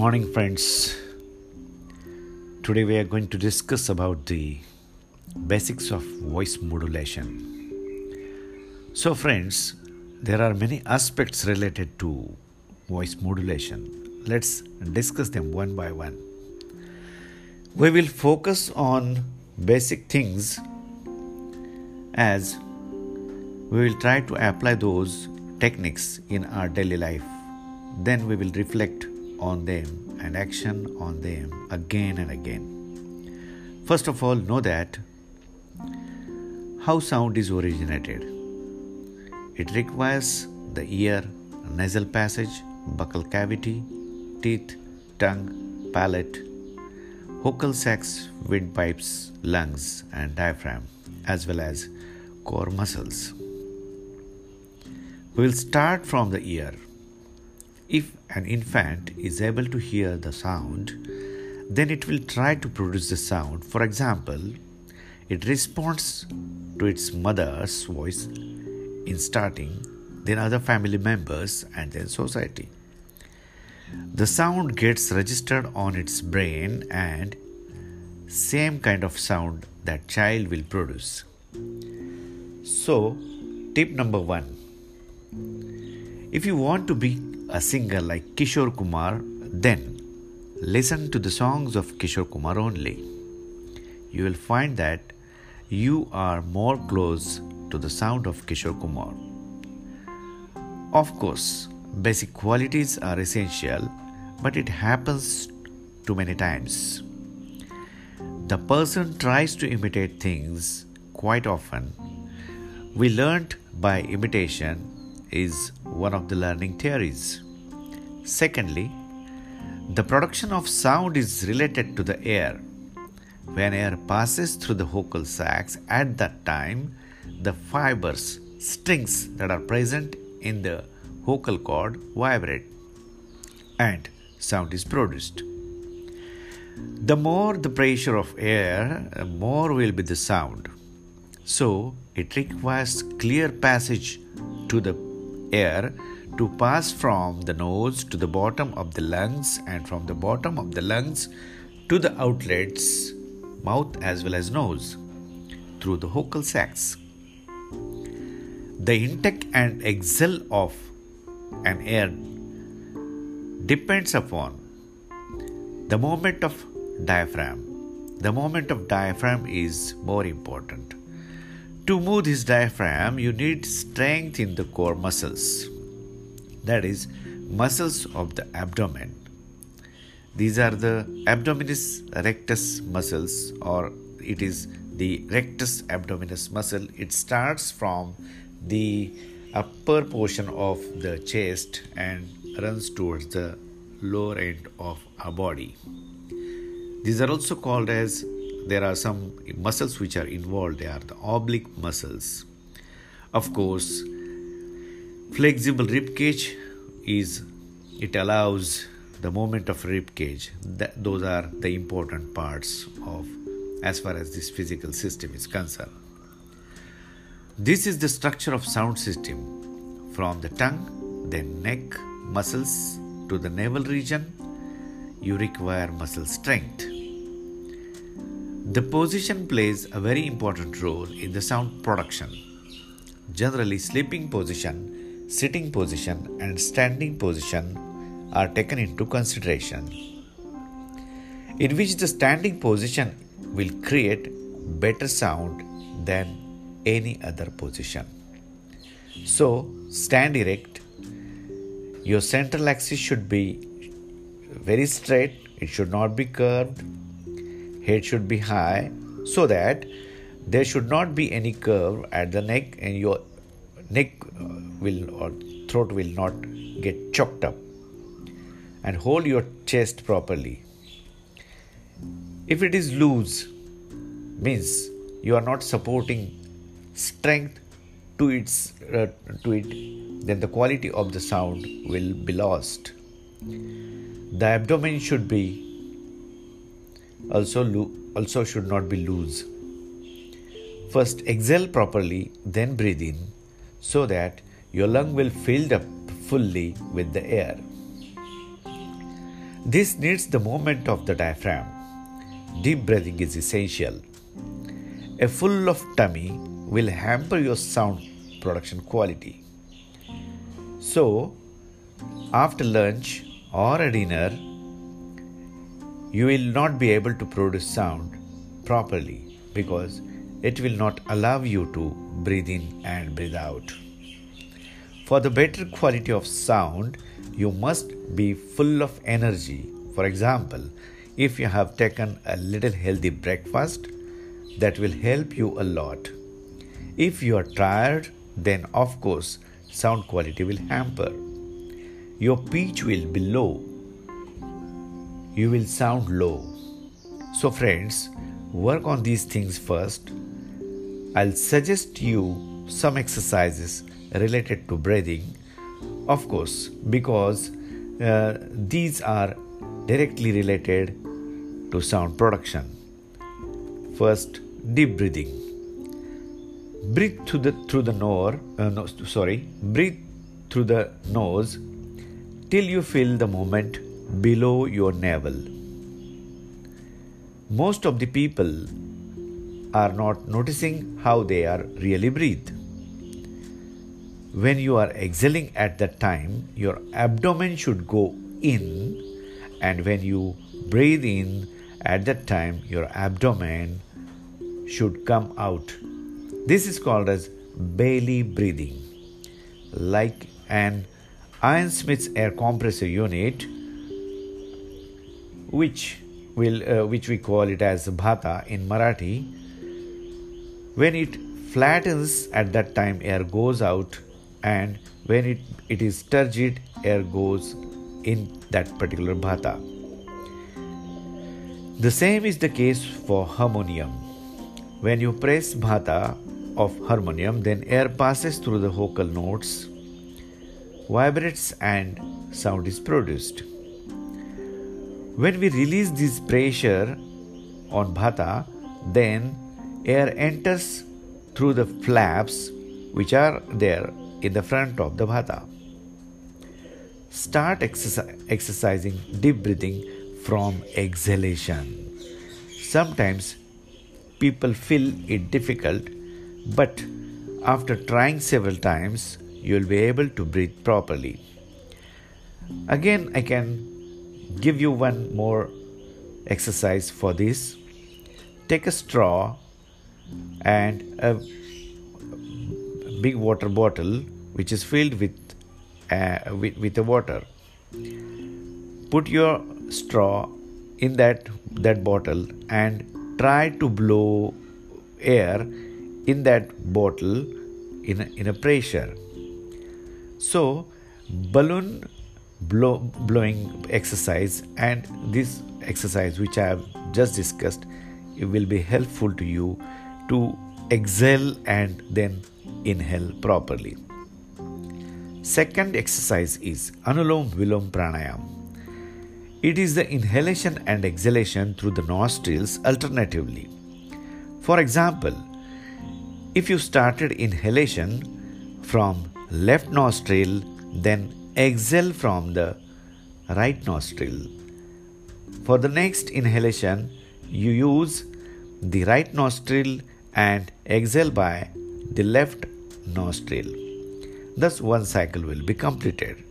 morning friends. Today we are going to discuss about the basics of voice modulation. So friends there are many aspects related to voice modulation. Let's discuss them one by one. We will focus on basic things as we will try to apply those techniques in our daily life. Then we will reflect on them and action on them again and again. First of all, know that how sound is originated. It requires the ear, nasal passage, buccal cavity, teeth, tongue, palate, vocal sacs, windpipes, lungs, and diaphragm, as well as core muscles. We will start from the ear. If an infant is able to hear the sound, then it will try to produce the sound. For example, it responds to its mother's voice in starting, then other family members, and then society. The sound gets registered on its brain and same kind of sound that child will produce. So, tip number 1 if you want to be a singer like Kishore Kumar, then listen to the songs of Kishore Kumar only. You will find that you are more close to the sound of Kishore Kumar. Of course, basic qualities are essential, but it happens too many times. The person tries to imitate things quite often. We learnt by imitation is one of the learning theories. Secondly, the production of sound is related to the air. When air passes through the vocal sacs, at that time, the fibers, strings that are present in the vocal cord vibrate and sound is produced. The more the pressure of air, more will be the sound. So, it requires clear passage to the air to pass from the nose to the bottom of the lungs and from the bottom of the lungs to the outlets, mouth as well as nose, through the vocal sacs. The intake and exhale of an air depends upon the movement of diaphragm. The movement of diaphragm is more important. To move this diaphragm, you need strength in the core muscles, that is, muscles of the abdomen. These are the abdominis rectus muscles, or it is the rectus abdominis muscle. It starts from the upper portion of the chest and runs towards the lower end of our body. These are also called as there are some muscles which are involved. They are the oblique muscles. Of course flexible rib cage is it allows the movement of rib cage. That, those are the important parts of as far as this physical system is concerned. This is the structure of sound system. From the tongue then neck muscles to the navel region you require muscle strength the position plays a very important role in the sound production. Generally, sleeping position, sitting position, and standing position are taken into consideration, in which the standing position will create better sound than any other position. So, stand erect. Your central axis should be very straight, it should not be curved head should be high so that there should not be any curve at the neck and your neck uh, will or throat will not get choked up. And hold your chest properly. If it is loose means you are not supporting strength to its uh, to it then the quality of the sound will be lost. The abdomen should be also, also should not be loose. First, exhale properly, then breathe in so that your lung will fill up fully with the air. This needs the movement of the diaphragm. Deep breathing is essential. A full of tummy will hamper your sound production quality. So, after lunch or a dinner, you will not be able to produce sound properly because it will not allow you to breathe in and breathe out. For the better quality of sound, you must be full of energy. For example, if you have taken a little healthy breakfast, that will help you a lot. If you are tired, then of course sound quality will hamper. Your pitch will be low. You will sound low. So, friends, work on these things first. I'll suggest you some exercises related to breathing, of course, because uh, these are directly related to sound production. First, deep breathing. Breathe through the through the nose. Uh, no, sorry. Breathe through the nose till you feel the movement below your navel. Most of the people are not noticing how they are really breathe. When you are exhaling at that time, your abdomen should go in, and when you breathe in at that time, your abdomen should come out. This is called as belly breathing. Like an ironsmith's air compressor unit, which will uh, which we call it as bhata in Marathi. When it flattens at that time, air goes out, and when it, it is turgid, air goes in that particular bhata. The same is the case for harmonium. When you press bhata of harmonium, then air passes through the vocal notes, vibrates, and sound is produced. When we release this pressure on bhata, then air enters through the flaps which are there in the front of the bhata. Start exercising deep breathing from exhalation. Sometimes people feel it difficult, but after trying several times, you will be able to breathe properly. Again, I can give you one more exercise for this. Take a straw and a big water bottle which is filled with, uh, with, with the water. Put your straw in that, that bottle and try to blow air in that bottle in a, in a pressure. So, balloon blow, blowing exercise and this exercise, which I have just discussed, it will be helpful to you to exhale and then inhale properly. Second exercise is Anulom Vilom Pranayam. It is the inhalation and exhalation through the nostrils alternatively. For example, if you started inhalation from left nostril, then exhale from the right nostril. For the next inhalation, you use the right nostril and exhale by the left nostril. Thus, one cycle will be completed.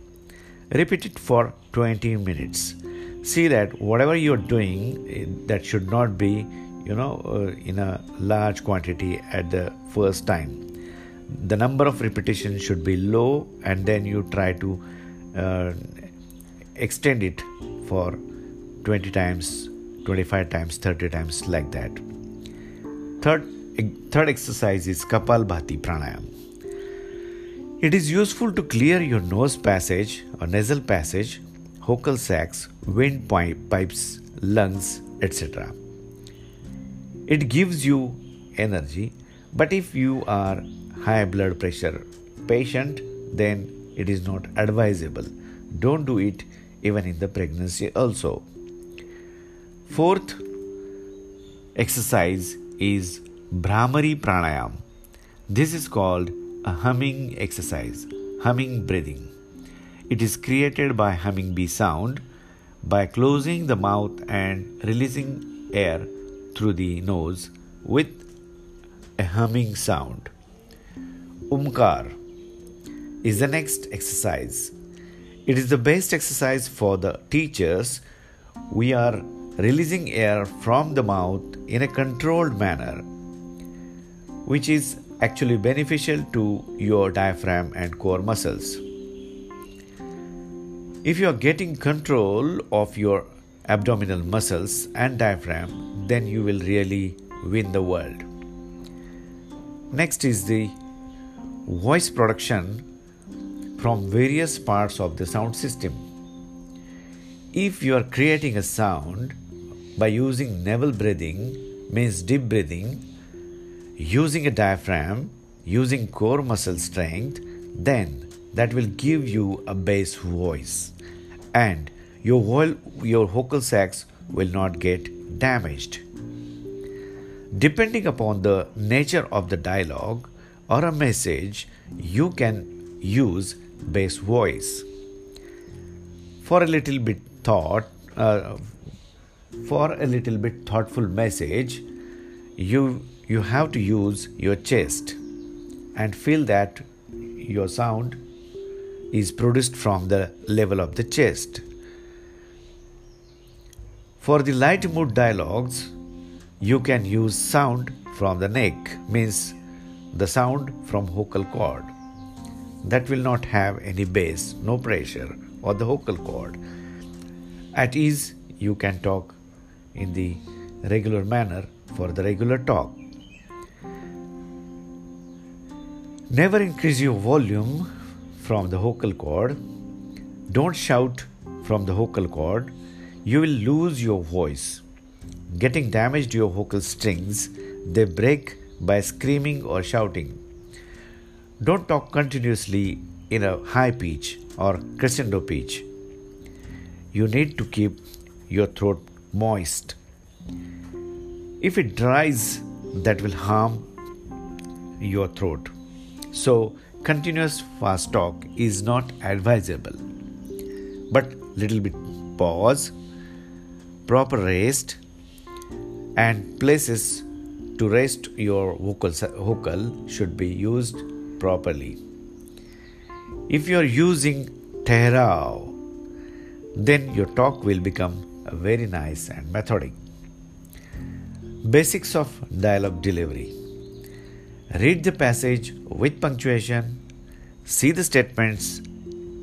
Repeat it for 20 minutes see that whatever you're doing eh, that should not be you know uh, in a large quantity at the first time the number of repetitions should be low and then you try to uh, extend it for 20 times 25 times 30 times like that third third exercise is kapalbhati pranayam it is useful to clear your nose passage or nasal passage vocal sacs, wind pipes, lungs, etc. It gives you energy, but if you are high blood pressure patient, then it is not advisable. Don't do it even in the pregnancy also. Fourth exercise is Bhramari Pranayam. This is called a humming exercise, humming breathing. It is created by humming bee sound by closing the mouth and releasing air through the nose with a humming sound. Umkar is the next exercise. It is the best exercise for the teachers. We are releasing air from the mouth in a controlled manner, which is actually beneficial to your diaphragm and core muscles. If you are getting control of your abdominal muscles and diaphragm, then you will really win the world. Next is the voice production from various parts of the sound system. If you are creating a sound by using navel breathing, means deep breathing, using a diaphragm, using core muscle strength, then that will give you a bass voice and your, whole, your vocal sacs will not get damaged. Depending upon the nature of the dialogue or a message, you can use bass voice. For a little bit thought, uh, for a little bit thoughtful message, you you have to use your chest and feel that your sound is produced from the level of the chest. For the light mood dialogues, you can use sound from the neck, means the sound from vocal cord. That will not have any bass, no pressure, or the vocal cord. At ease, you can talk in the regular manner for the regular talk. Never increase your volume from the vocal cord. Don't shout from the vocal cord. You will lose your voice. Getting damaged your vocal strings, they break by screaming or shouting. Don't talk continuously in a high pitch or crescendo pitch. You need to keep your throat moist. If it dries, that will harm your throat. So, continuous fast talk is not advisable but little bit pause proper rest and places to rest your vocal, vocal should be used properly if you are using tehrao then your talk will become very nice and methodic basics of dialogue delivery Read the passage with punctuation, see the statements,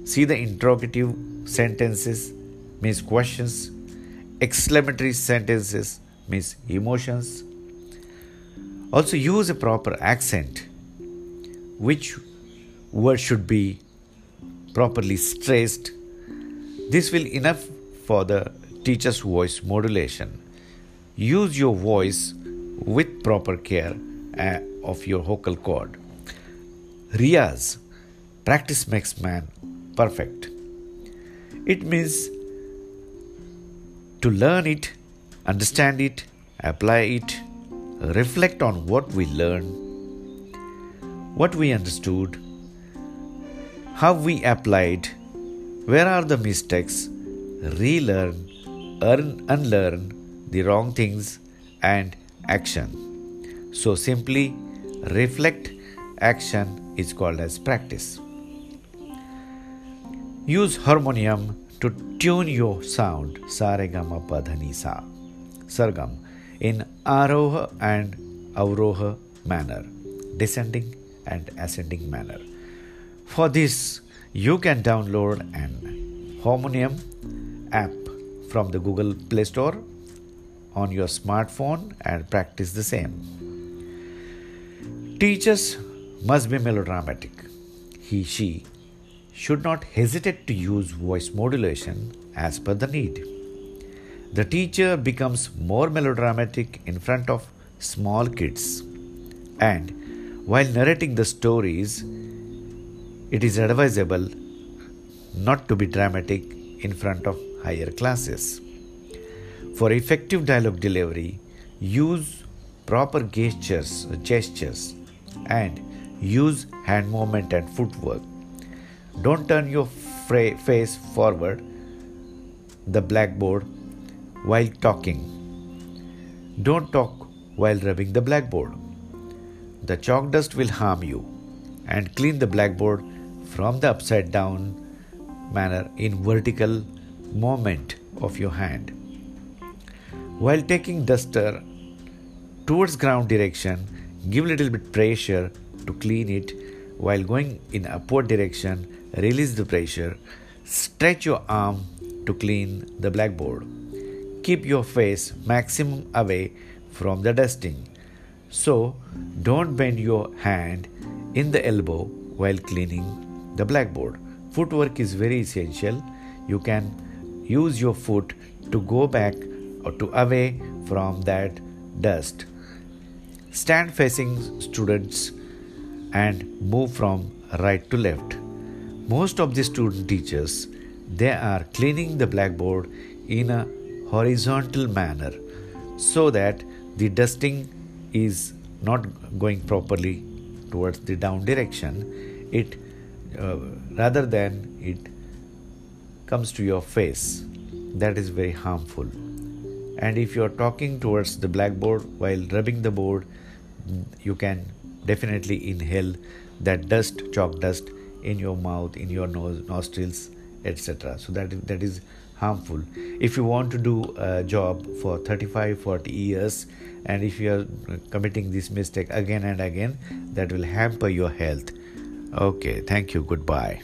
see the interrogative sentences, means questions, exclamatory sentences, means emotions. Also, use a proper accent, which word should be properly stressed. This will enough for the teacher's voice modulation. Use your voice with proper care uh, of your vocal cord. Riyaz, practice makes man perfect. It means to learn it, understand it, apply it, reflect on what we learned, what we understood, how we applied, where are the mistakes, relearn, earn, unlearn the wrong things, and action. So simply reflect action is called as practice. Use harmonium to tune your sound Saregama Padhani Sa Sargam in Aroha and Avroha manner, descending and ascending manner. For this, you can download an harmonium app from the Google Play Store on your smartphone and practice the same. Teachers must be melodramatic. He, she should not hesitate to use voice modulation as per the need. The teacher becomes more melodramatic in front of small kids, and while narrating the stories, it is advisable not to be dramatic in front of higher classes. For effective dialogue delivery, use proper gestures, gestures and use hand movement and footwork. Don't turn your face forward the blackboard while talking. Don't talk while rubbing the blackboard. The chalk dust will harm you and clean the blackboard from the upside down manner in vertical movement of your hand. While taking duster towards ground direction, give little bit pressure to clean it. While going in upward direction, release the pressure. Stretch your arm to clean the blackboard. Keep your face maximum away from the dusting. So, don't bend your hand in the elbow while cleaning the blackboard. Footwork is very essential. You can use your foot to go back or to away from that dust. Stand facing students and move from right to left. Most of the student teachers they are cleaning the blackboard in a horizontal manner so that the dusting is not going properly towards the down direction. It uh, rather than it comes to your face that is very harmful. And if you are talking towards the blackboard while rubbing the board you can definitely inhale that dust chalk dust in your mouth in your nose nostrils etc so that that is harmful. If you want to do a job for 35 40 years and if you are committing this mistake again and again that will hamper your health. Okay thank you. Goodbye